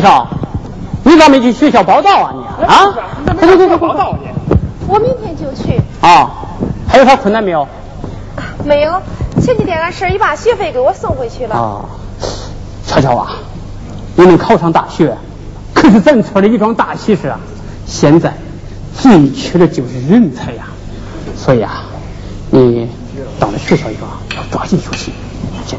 耶，乔乔，你咋没去学校报道啊你啊？报道去！我明天就去。啊，还有啥困难没有？没有，前几天俺婶儿已把学费给我送回去了。啊，乔乔啊，你能考上大学，可是咱村的一桩大喜事啊！现在最缺的就是人才呀，所以啊，你到了学校以后要抓紧学习，见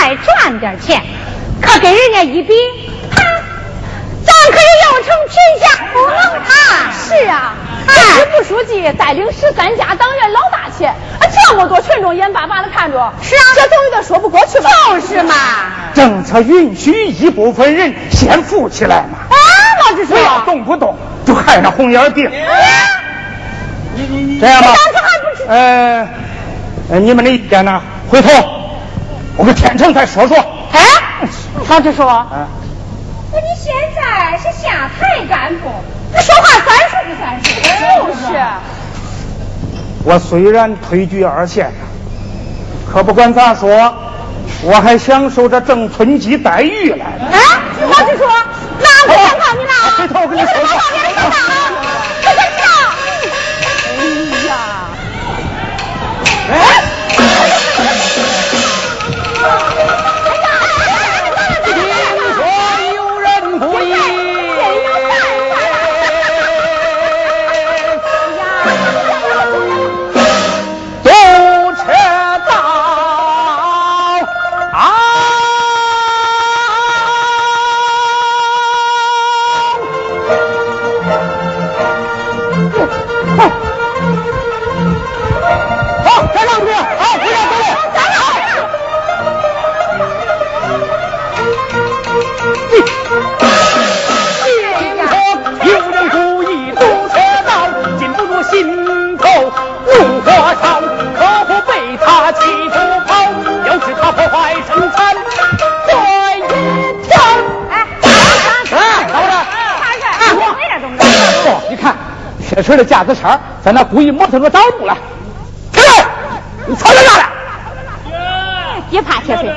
才赚点钱，可跟人家一比，哈，咱可以要成天下富翁啊！是啊，支部书记带领十三家党员老大去。啊这么多群众眼巴巴的看着，是啊，这总有点说不过去吧？就是嘛。政策允许一部分人先富起来嘛。啊，老子说，动不动就害那红眼病。你你你，这样吧，当时还不知。呃，你们的意见呢？回头我跟天成再说说。哎，老支书，啊，那你现在是下台干部，你说话算数不算数？就是。我虽然退居二线，可不管咋说，我还享受着正村级待遇来。哎，老支书，哪个想靠你了？回头我跟你说说。骑着架子车在那故意磨蹭着挡路了。铁锤，你吵吵啥了？别怕铁锤。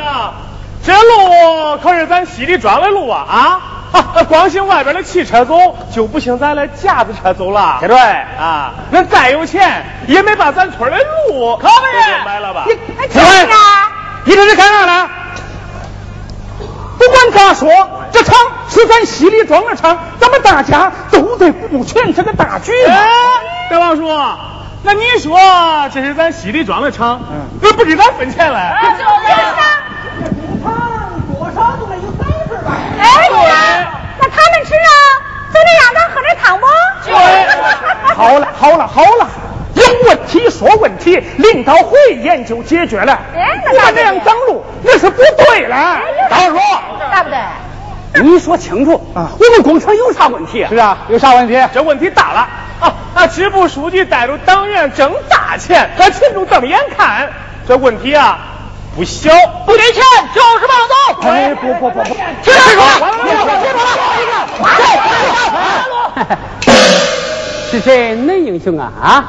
这路可是咱西里庄的路啊啊！啊，光行外边的汽车走，就不行咱的架子车走了。铁锤啊，那再有钱也没把咱村的路可不是买了吧？就是啊，你这是干啥呢？不管咋说，这厂是咱西里庄的厂，咱们大家都得顾全这个大局大王叔，那你说这是咱西里庄的场，嗯那不给咱分钱嘞？多少都得有三份吧？哎呀，那他们吃啊，总得让咱喝点汤不？好了好了好了，有问题说问题，领导会研究解决了。哎那咋我那样挡路那是不对了。大王叔，大不对？你说清楚啊我们工厂有啥问题？是啊，有啥问题？这问题大了啊！啊，支部书记带着党员挣大钱，和群众瞪眼看，这问题啊不小。不给钱就是暴走。哎，不不不不，停手！是谁？恁英雄啊啊！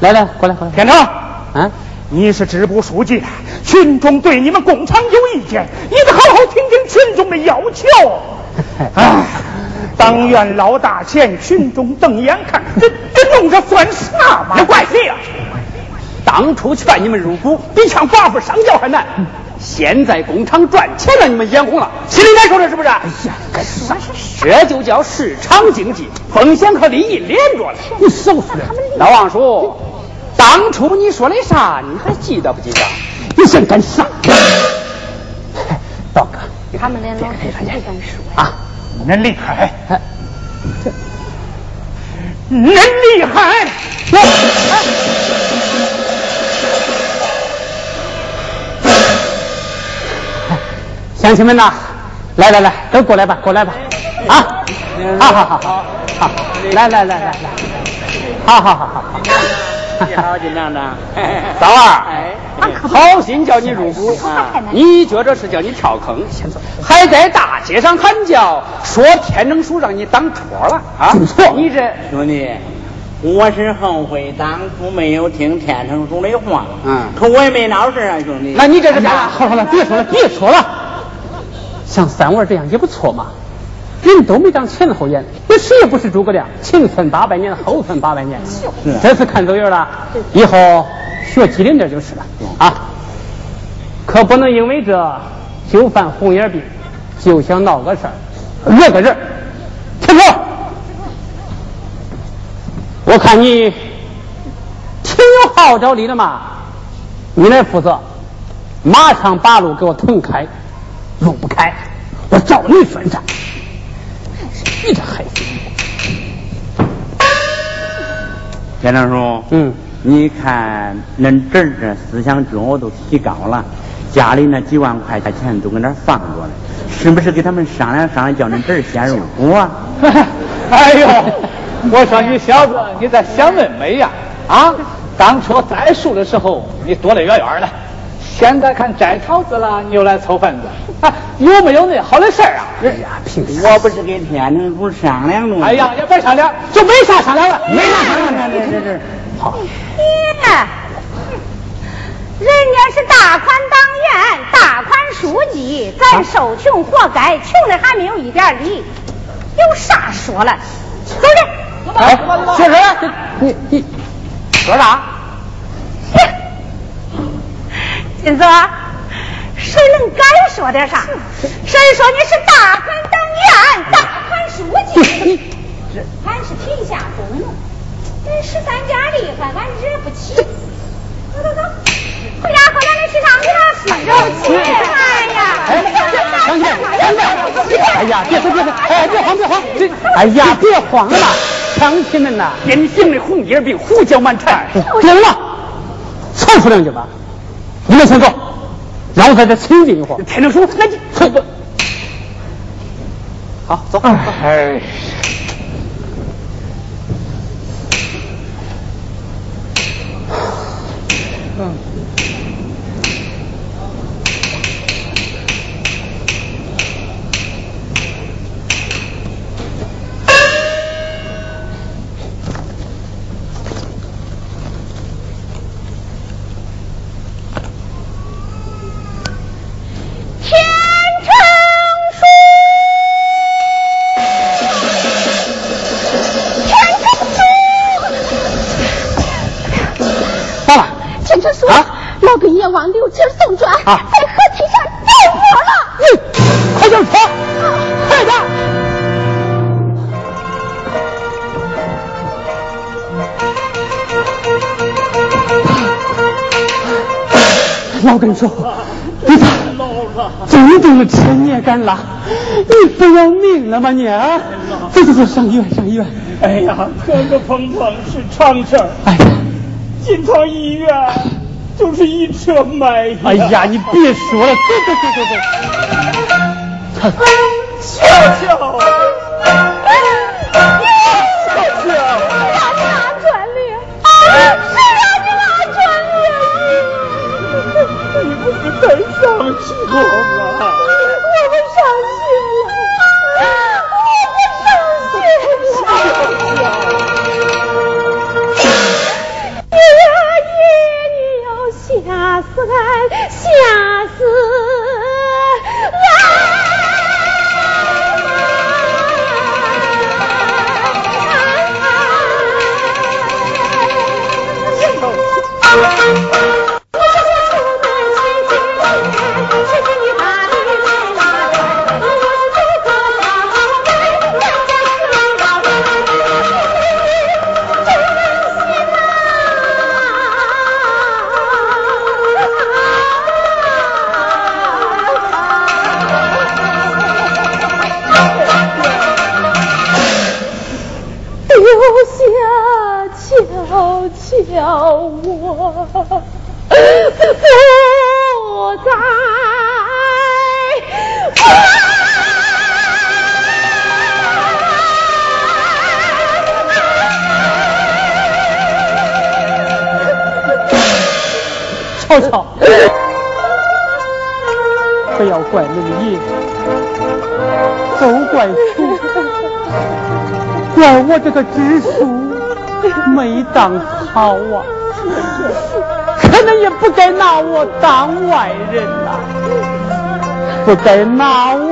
来来，过来过来。天成，啊，你是支部书记，群众对你们工厂有意见，你得好好听听群众的要求。哎，党员捞大钱，群众瞪眼看，这这弄这算啥嘛？这怪谁呀？当初劝你们入股，比抢寡妇上轿还难。现在工厂赚钱了，你们眼红了，心里难受了是不是？哎呀，干啥？这就叫市场经济，风险和利益连着了。你收拾了，老王叔，当初你说的啥？你还记得不记得？你想干啥？道哥，他们连老师都敢说。啊，恁厉害，哎恁厉害！乡亲们呐，来来来，都过来吧，过来吧，啊，好好好好，好，来来来来来，好好好好好。你好，金厂长。三儿，哎，好心叫你入股，你觉着是叫你跳坑，还在大街上喊叫，说天成叔让你当托了啊！错你这兄弟，我是后悔当初没有听天成叔的话。嗯可我也没闹事啊，兄弟。那你这是干啥？好了好了，别说了，别说了。像三娃这样也不错嘛，人都没长前后眼，那谁也不是诸葛亮，前存八百年，后存八百年。这次看走眼了，以后学机灵点就是了啊！可不能因为这就犯红眼病，就想闹个事儿，惹个人。听着，我看你挺有号召力的嘛，你来负责，马上把路给我腾开，路不开，我找你算账。你这孩子，田长叔，嗯，你看恁侄儿这思想觉悟都提高了，家里那几万块钱都搁那放着呢，是不是给他们商量商量，叫恁侄儿先入股啊？哎呦，我说你小子，你在想得美呀！啊，当初栽树的时候你躲得远远的，现在看摘桃子了，你又来凑份子，啊，有没有那好的事儿啊？哎呀？我不是跟天成叔商量着吗？哎呀，也别商量，就没啥商量了，没啥商量，这这这。好，爹，人家是大款党员、大款书记，咱受穷活该，穷的还没有一点理，有啥说了？走着，哎，学生，你你说啥？金子，谁能敢说点啥？谁说你是大款党员、大款书记？俺是天下公奴，咱十三家厉害，俺惹不起。走走走，回家喝咱的吃汤去吧。肉去，哎呀，乡亲，乡亲，哎呀，别说别说，哎，别慌别慌，这，哎呀，别慌了嘛，乡亲们呐，典型的红眼病，胡搅蛮缠，行了，凑出两句吧，你们先走，让我在这清醒一会儿。天成叔，那你凑不？好，走。哎，啊你不要命了吗你啊？走走走，上医院上医院！哎呀，磕磕碰碰是常事儿，哎呀，进趟医院就是一车埋呀。哎呀，你别说了，走走走走走。瞧瞧，Thank you. 怪那个爷，都怪叔，怪我这个支书没当好啊，可能也不该拿我当外人呐、不该拿我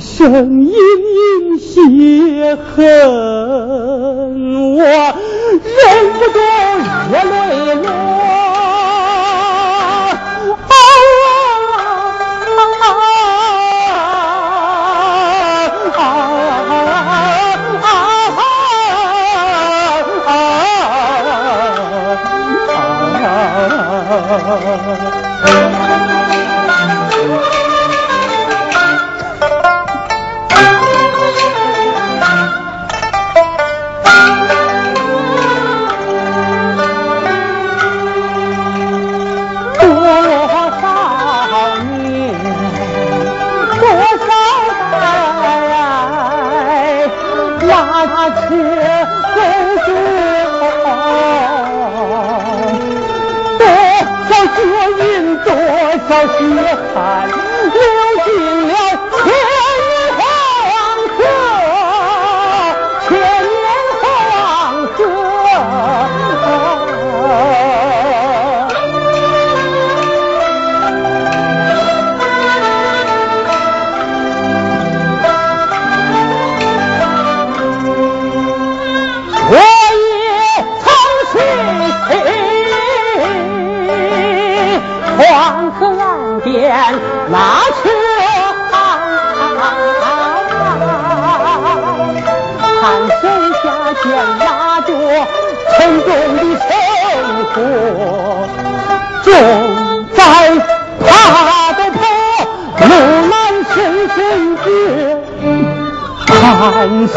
声音音血痕，我在踏斗坡木兰深深殿寒霜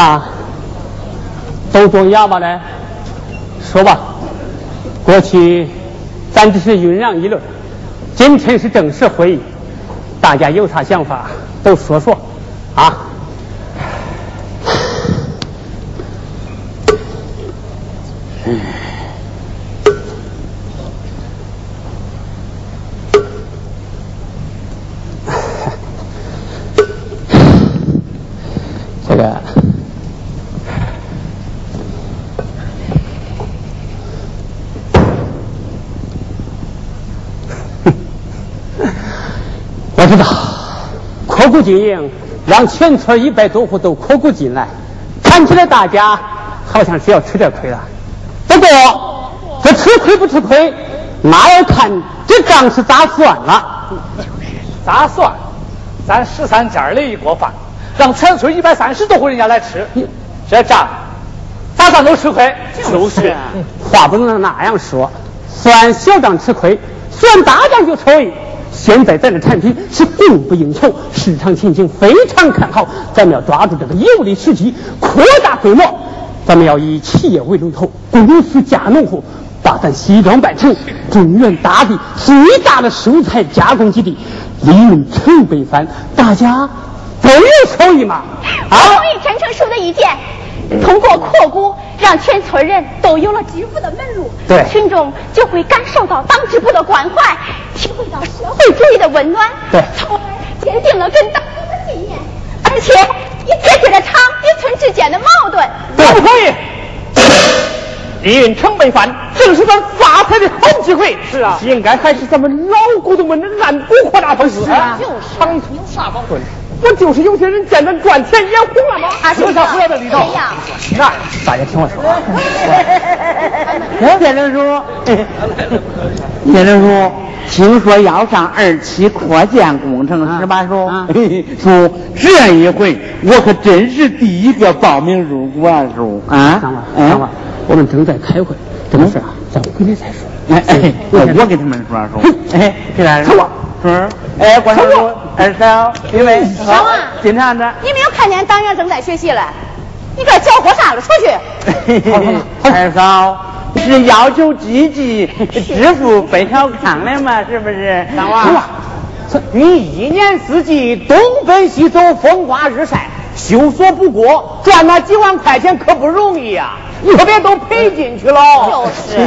啊？都装哑巴呢？说吧。过去咱只是酝酿议论，今天是正式会议，大家有啥想法都说说啊。这个。我知道，扩股经营让全村一百多户都扩股进来，看起来大家好像是要吃点亏了。不过，这吃亏不吃亏，那要看这账是咋算了。咋算？咱十三家的一锅饭，让全村一百三十多户人家来吃，这账咋算都吃亏。就是，话不能那样说，算小账吃亏，算大账就受益。现在咱的产品是供不应求，市场前景非常看好，咱们要抓住这个有利时机，扩大规模。咱们要以企业为龙头，公司加农户，把咱西庄办成中原大地最大的蔬菜加工基地，利润成倍翻，大家都有收益嘛？我同意陈成书的意见。通过扩股，让全村人都有了致富的门路，对群众就会感受到党支部的关怀，体会到社会主义的温暖，对，从而坚定了跟党的信念，而且也解决了厂与村之间的矛盾。不可以，利润成被反，正是咱发财的好机会。是啊，应该还是咱们老股东们的按股扩大投资。是啊，就是。厂有啥矛盾？不就是有些人见着赚钱眼红了吗？有啥回来的理道？那大家听我说。先生说，先生说，听说要上二期扩建工程是吧？说，说这一回我可真是第一个报名入股啊！叔啊，行了行了，我们正在开会，这个事啊，咱回来再说。哎哎，我给他们说说。哎，进来。嗯，哎，关叔叔，二嫂，因为好啊，经常的。你没有看见党员正在学习了？你这搅和啥了？出去。二嫂是要求积极支付奔小康的嘛？是不是？三娃，你一年四季东奔西走，风刮日晒，修所不过，赚那几万块钱可不容易呀。你可别都赔进去了。就是。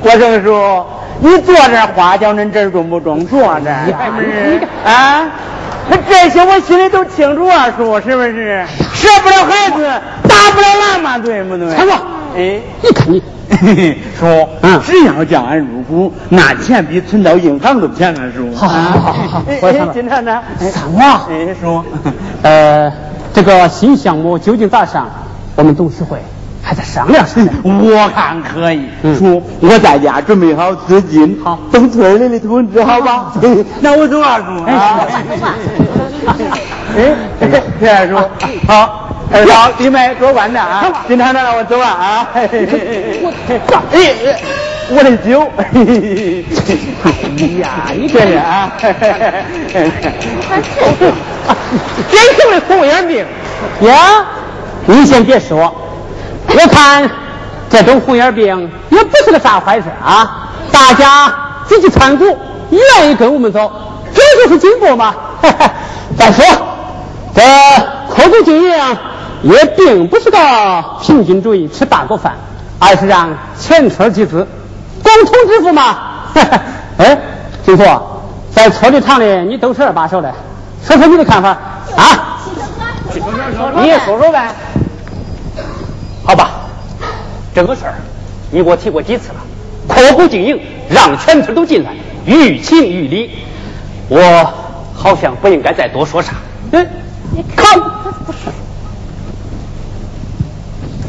郭胜叔，你坐这花轿恁这中不中？坐这是不是？啊，这些我心里都清楚啊，叔，是不是？舍不了孩子，打不了俺嘛，对不对？看吧，哎，你看你，叔，嗯，只要叫俺入股，那钱比存到银行都便宜，叔。好好好好好，我看今天呢，三娃，哎，叔，呃，这个新项目究竟咋上？我们董事会还在商量商量，我看可以。叔，我在家准备好资金，好等村里的通知，好吧？那我走了，叔。哎，哎，田二叔，好，二嫂，弟妹多关照啊！今天呢，我走了啊。哎，我的酒。哎呀，你这人啊，典型的红眼病呀。你先别说，我看这种红眼病也不是个啥坏事啊！大家积极参股，愿意跟我们走，这就是进步嘛！再说，这扩股经营也并不是个平均主义吃大锅饭，而是让全村集资，共同支付嘛！哎，金福，在村里厂里你都是二把手的，说说你的看法啊？你也说说呗。好吧，这个事儿你给我提过几次了？扩股经营，让全村都进来，于情于理，我好像不应该再多说啥。嗯，你看，不是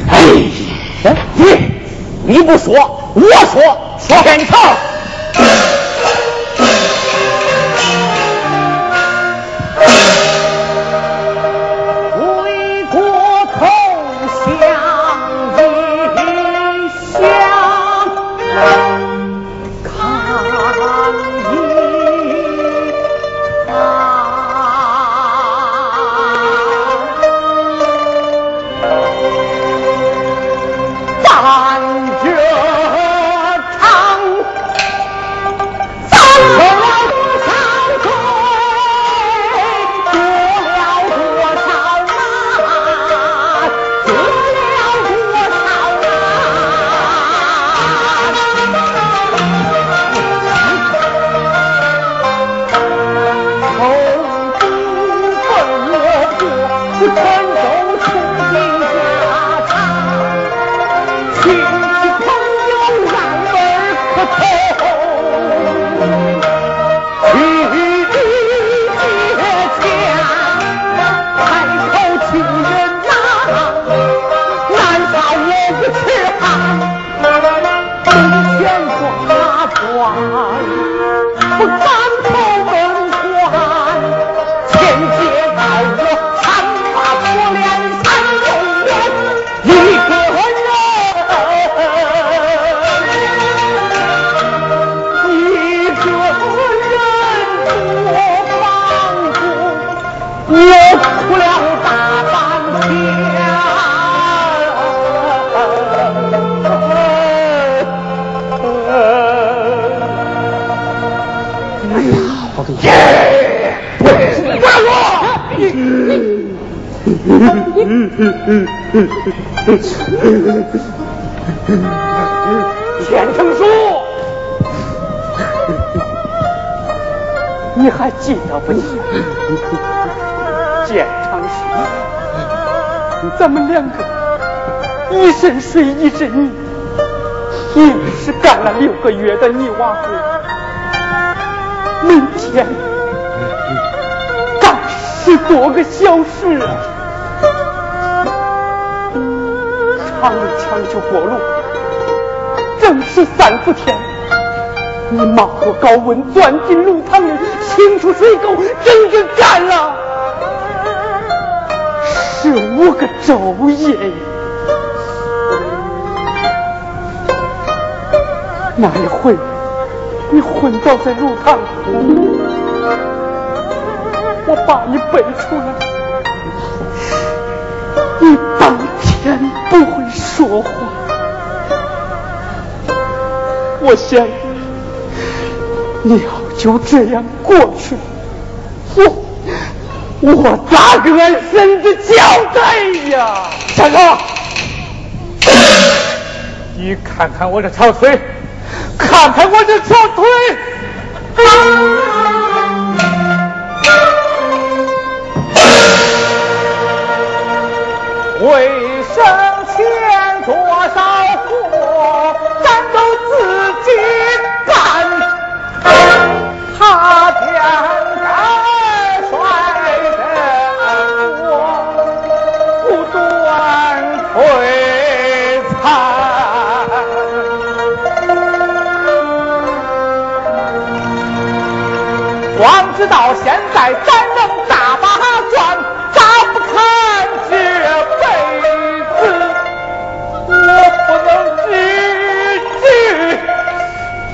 哎，你你不说，我说，说给你听。钱成书，你还记得不记得？建成书，咱们两个一身水一身泥，硬是干了六个月的泥瓦活，每天干十多个小时啊！长枪就过路，正是三伏天，你妈和高温钻进炉膛里，清出水沟，整整干了十五个昼夜。那一回，你昏倒在炉膛里，我把你背出来，你当天不。说话，我想你要就这样过去，我我咋跟俺孙子交代呀？站住！你看看我这条腿，看看我这条腿。为。直到现在，咱能大把赚，咋不看这辈子？我不能只知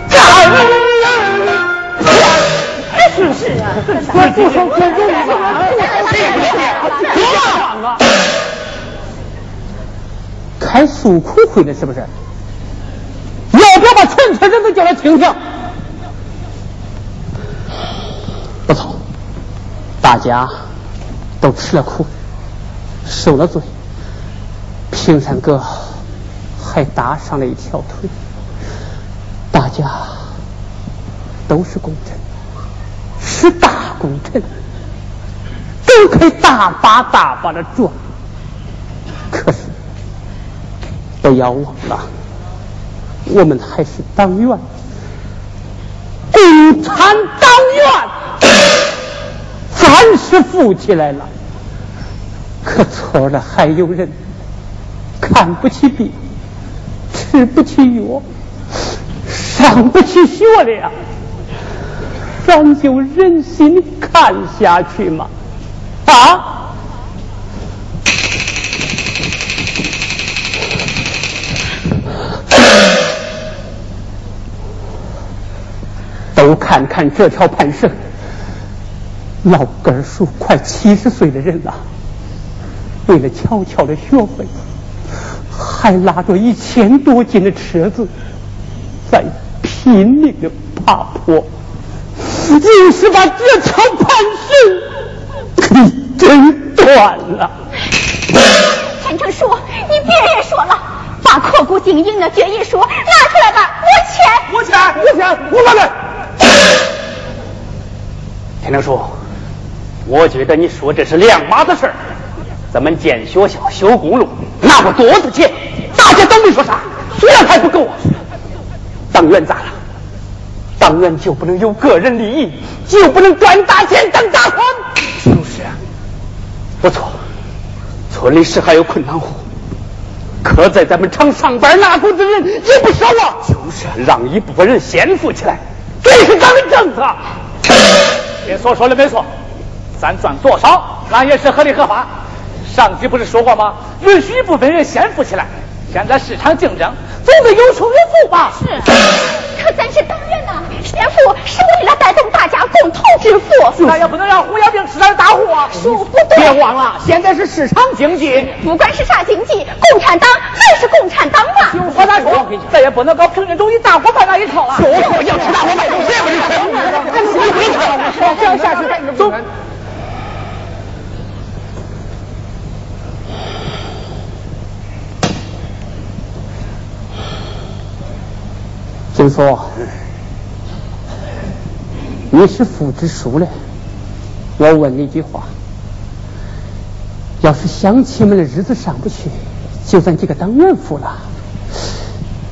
干是是啊，快住手，快住手！啊！开诉苦会的是不是？要不要把全村人都叫来听听？大家都吃了苦，受了罪，平山哥还搭上了一条腿。大家都是功臣，是大功臣，都可以大把大把的赚。可是不要忘了，我们还是党员，共产党员。暂时富起来了，可错了还有人看不起病，吃不起药，上不起学的呀，咱就忍心看下去吗？啊！都看看这条盘绳。老根叔快七十岁的人了，为了悄悄的学费，还拉着一千多斤的车子，在拼命的爬坡，硬是把这条盘绳给挣断了。田成叔，你别也说了，把刻骨经营的决议书拿出来吧，我签。我签，我签，我拿来。田成书。我觉得你说这是两码子事儿。咱们建学校、修公路，拿过多少钱？大家都没说啥，虽然还不够啊。党员咋了？党员就不能有个人利益，就不能赚大钱当大官？就是。不错，村里是还有困难户，可在咱们厂上班拿工资的人也不少啊。就是，让一部分人先富起来，这是咱的政策。别说说的没错，咱赚多少，俺也是合理合法。上级不是说过吗？允许一部分人先富起来。现在市场竞争，总得有出有富吧？是。可咱是党员呐，先富是为了带动大家共同致富。那也不能让胡小兵吃咱的大货。说不对。别忘了，现在是市场经济。不管是啥经济，共产党还是共产党嘛。我咋说？咱也不能搞平均主义大锅饭那一套了。说说要吃大锅饭，谁也不能吃。你别吵，这样下去走。听说你是副支书嘞，我问你一句话：要是乡亲们的日子上不去，就咱这个党员富了，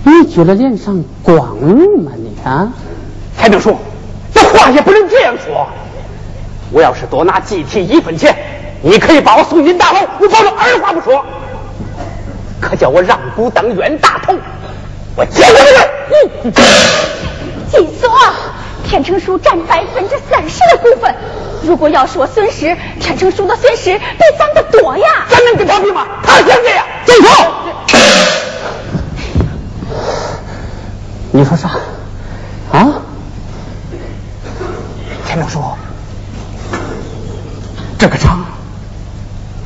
你觉得脸上光荣吗？你啊，还能说这话也不能这样说。我要是多拿集体一分钱，你可以把我送进大牢，我保证二话不说。可叫我让步当冤大头。我见过这个，记住啊，田成书占百分之三十的股份。如果要说损失，田成书的损失比咱的多呀。咱能跟他比吗？他先这样，记住。你说啥？啊？田成书，这个厂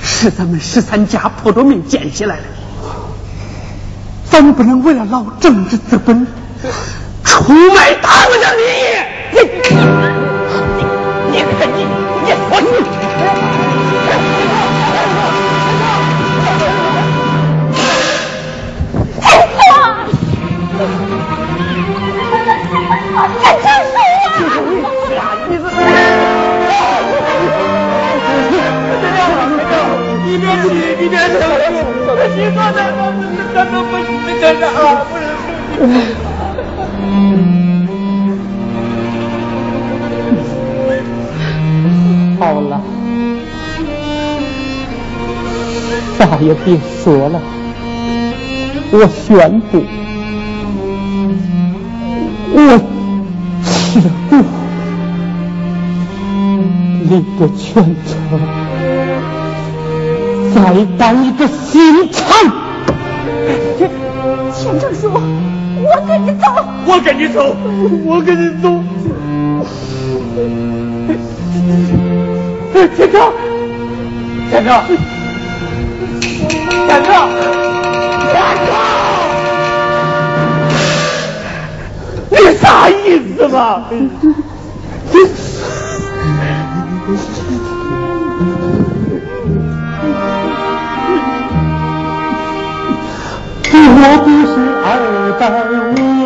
是咱们十三家破着命建起来的。咱们不能为了捞政治资本，出卖党的利益。你你你你你你你！太错了！太错了！啥意思？你别你别走，你说的。咱们不是这样啊，不是。好了，啥也别说了，我宣布，我吃股领着全村，再当一个新厂。钱正书，我跟你走，我跟你走，我跟你走。钱正，钱正，钱正，钱正，你啥意思嘛？我不是二百五，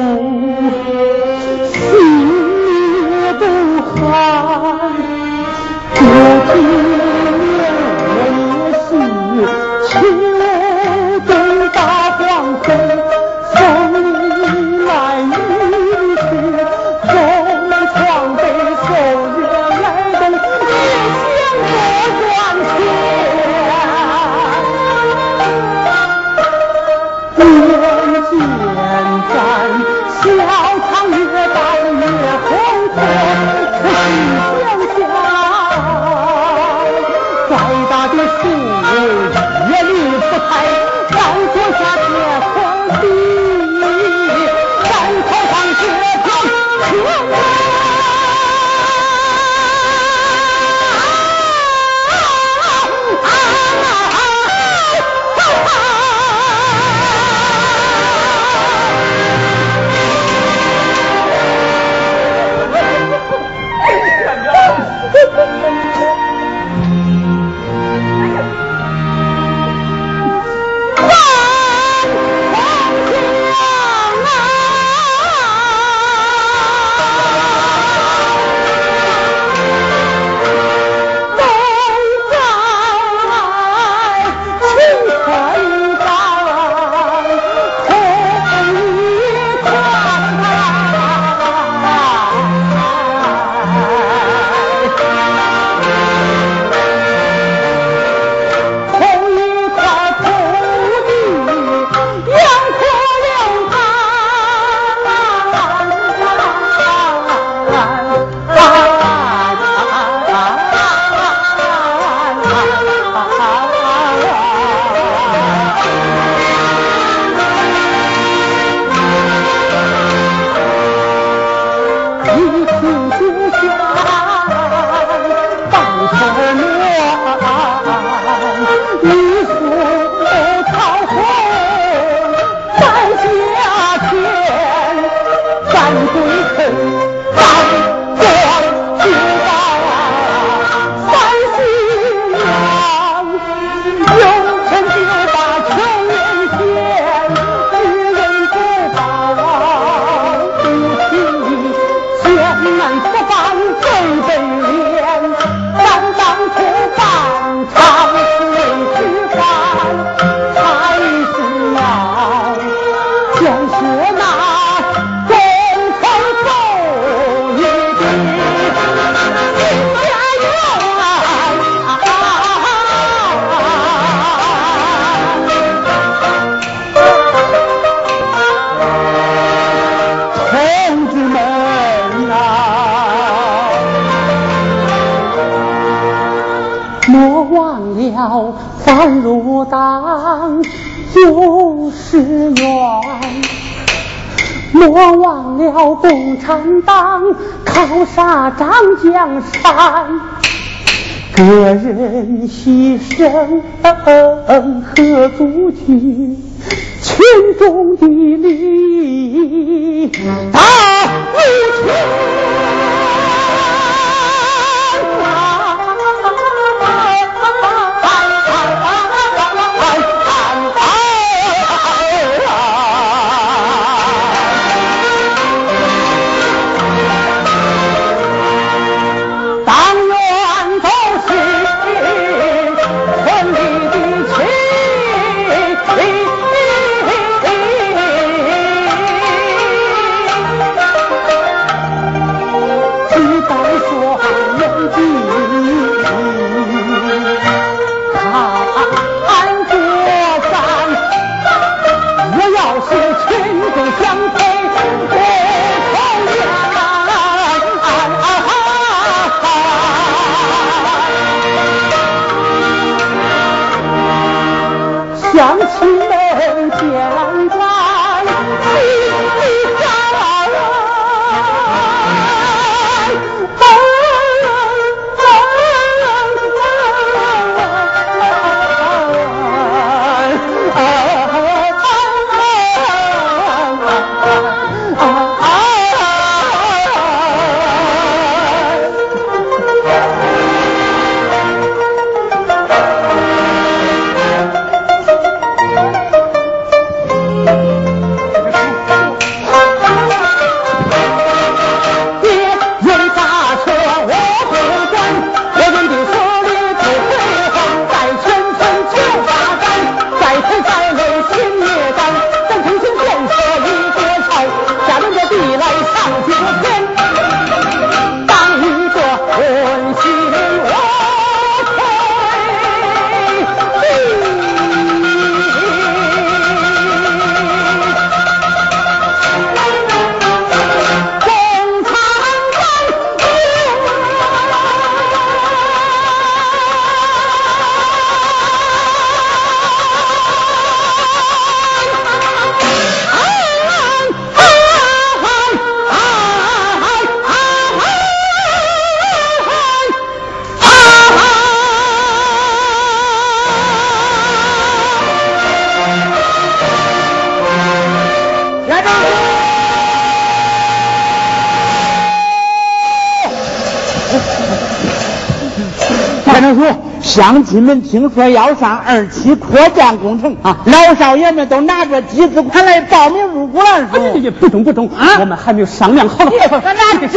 靠杀张江山，个人牺牲何足惧？群众的利益大无穷。乡亲们听说要上二期扩建工程啊，老少爷们都拿着集资款来报名入股了。是不中不中啊，我们还没有商量好。咱俩的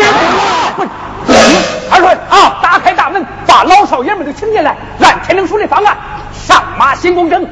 二顺啊，打开大门，把老少爷们都请进来，按天灵书的方案上马新工程。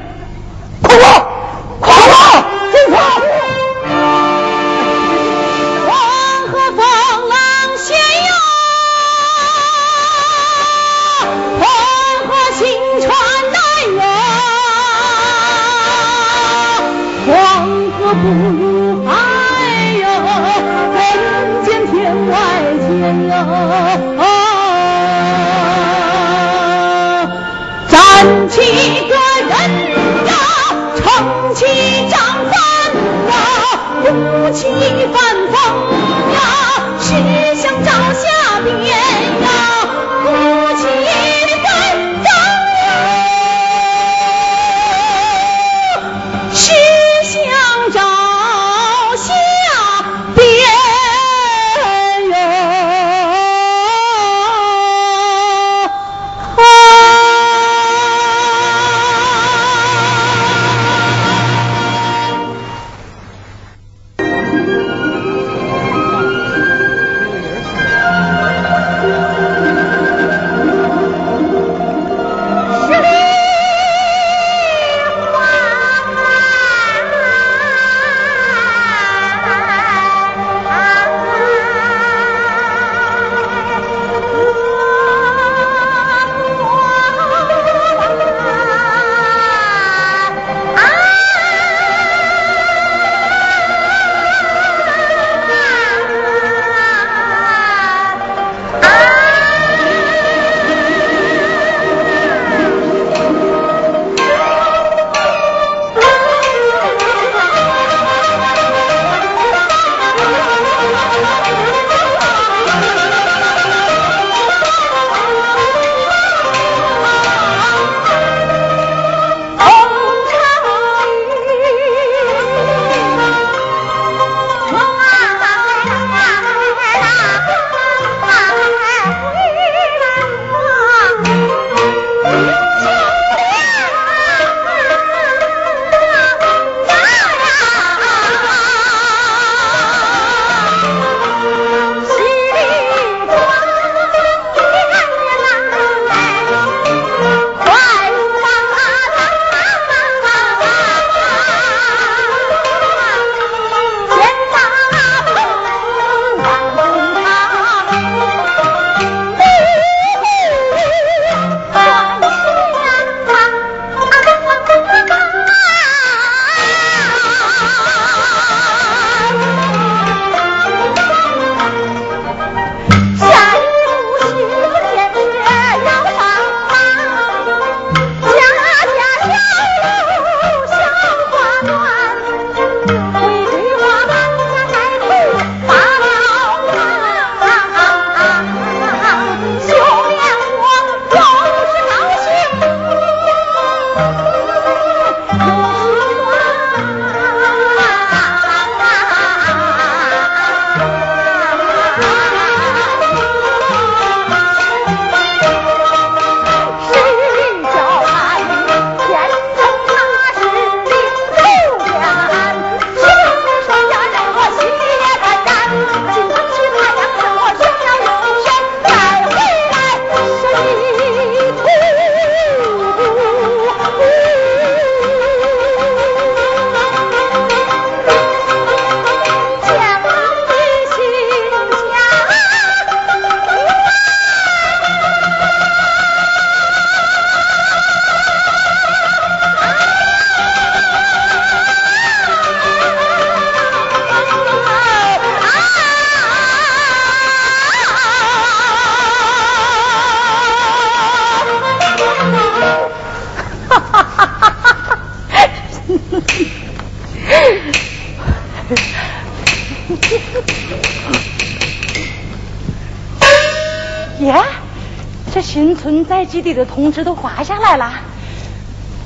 基地的通知都发下来了，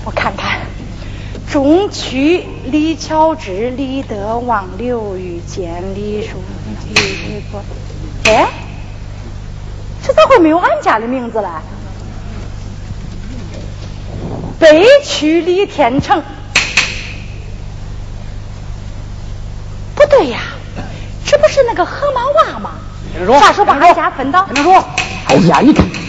我看看，中区李巧芝、李德旺、刘玉建、李淑、李李波，哎，这咋会没有俺家的名字嘞？北区李天成，不对呀，这不是那个河马娃吗？啥时候把俺家分到？哎呀，你看。